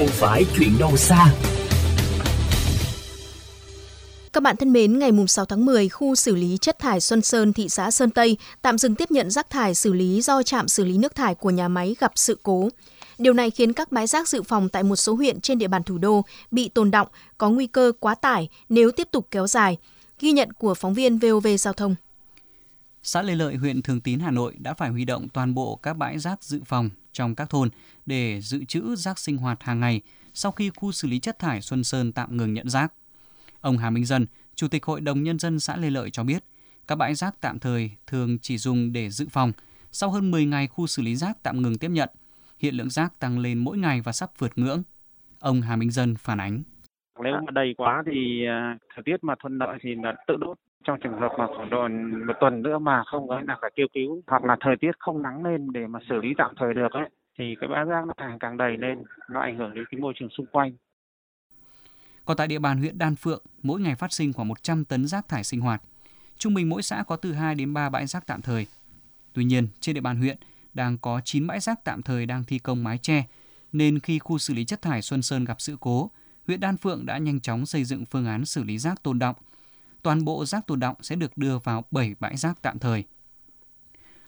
không phải chuyện đâu xa. Các bạn thân mến, ngày 6 tháng 10, khu xử lý chất thải Xuân Sơn, thị xã Sơn Tây tạm dừng tiếp nhận rác thải xử lý do trạm xử lý nước thải của nhà máy gặp sự cố. Điều này khiến các bãi rác dự phòng tại một số huyện trên địa bàn thủ đô bị tồn động, có nguy cơ quá tải nếu tiếp tục kéo dài. Ghi nhận của phóng viên VOV Giao thông. Xã Lê Lợi, huyện Thường Tín, Hà Nội đã phải huy động toàn bộ các bãi rác dự phòng trong các thôn để dự trữ rác sinh hoạt hàng ngày sau khi khu xử lý chất thải Xuân Sơn tạm ngừng nhận rác. Ông Hà Minh Dân, Chủ tịch Hội đồng Nhân dân xã Lê Lợi cho biết, các bãi rác tạm thời thường chỉ dùng để dự phòng. Sau hơn 10 ngày khu xử lý rác tạm ngừng tiếp nhận, hiện lượng rác tăng lên mỗi ngày và sắp vượt ngưỡng. Ông Hà Minh Dân phản ánh. Nếu mà đầy quá thì à, thời tiết mà thuận lợi thì là tự đốt. Trong trường hợp mà khoảng độ một tuần nữa mà không ấy là phải kêu cứu hoặc là thời tiết không nắng lên để mà xử lý tạm thời được ấy thì cái bãi rác nó càng càng đầy lên nó ảnh hưởng đến cái môi trường xung quanh còn tại địa bàn huyện Đan Phượng, mỗi ngày phát sinh khoảng 100 tấn rác thải sinh hoạt. Trung bình mỗi xã có từ 2 đến 3 bãi rác tạm thời. Tuy nhiên, trên địa bàn huyện đang có 9 bãi rác tạm thời đang thi công mái che, nên khi khu xử lý chất thải Xuân Sơn gặp sự cố, huyện Đan Phượng đã nhanh chóng xây dựng phương án xử lý rác tồn động. Toàn bộ rác tồn động sẽ được đưa vào 7 bãi rác tạm thời.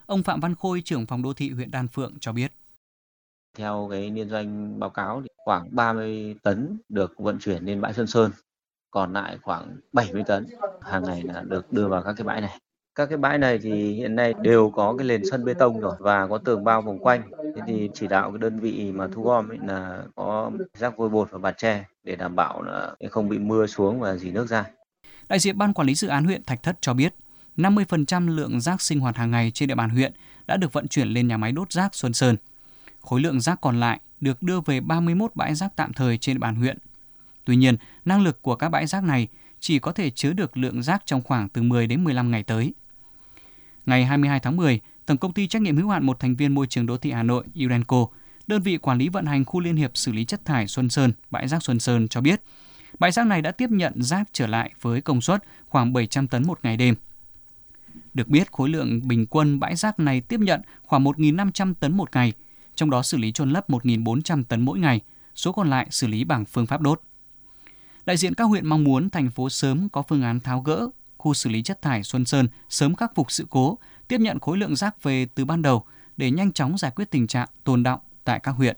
Ông Phạm Văn Khôi, trưởng phòng đô thị huyện Đan Phượng cho biết. Theo cái liên doanh báo cáo thì khoảng 30 tấn được vận chuyển lên bãi Sơn Sơn, còn lại khoảng 70 tấn hàng ngày là được đưa vào các cái bãi này. Các cái bãi này thì hiện nay đều có cái nền sân bê tông rồi và có tường bao vòng quanh. Thế thì chỉ đạo cái đơn vị mà thu gom ấy là có rác vôi bột và bạt tre để đảm bảo là không bị mưa xuống và dì nước ra. Đại diện Ban Quản lý Dự án huyện Thạch Thất cho biết, 50% lượng rác sinh hoạt hàng ngày trên địa bàn huyện đã được vận chuyển lên nhà máy đốt rác Xuân Sơn. Khối lượng rác còn lại được đưa về 31 bãi rác tạm thời trên địa bàn huyện. Tuy nhiên, năng lực của các bãi rác này chỉ có thể chứa được lượng rác trong khoảng từ 10 đến 15 ngày tới. Ngày 22 tháng 10, Tổng công ty trách nhiệm hữu hạn một thành viên môi trường đô thị Hà Nội Urenco, đơn vị quản lý vận hành khu liên hiệp xử lý chất thải Xuân Sơn, bãi rác Xuân Sơn cho biết, bãi rác này đã tiếp nhận rác trở lại với công suất khoảng 700 tấn một ngày đêm. Được biết, khối lượng bình quân bãi rác này tiếp nhận khoảng 1.500 tấn một ngày, trong đó xử lý chôn lấp 1.400 tấn mỗi ngày, số còn lại xử lý bằng phương pháp đốt. Đại diện các huyện mong muốn thành phố sớm có phương án tháo gỡ khu xử lý chất thải Xuân Sơn sớm khắc phục sự cố, tiếp nhận khối lượng rác về từ ban đầu để nhanh chóng giải quyết tình trạng tồn động tại các huyện.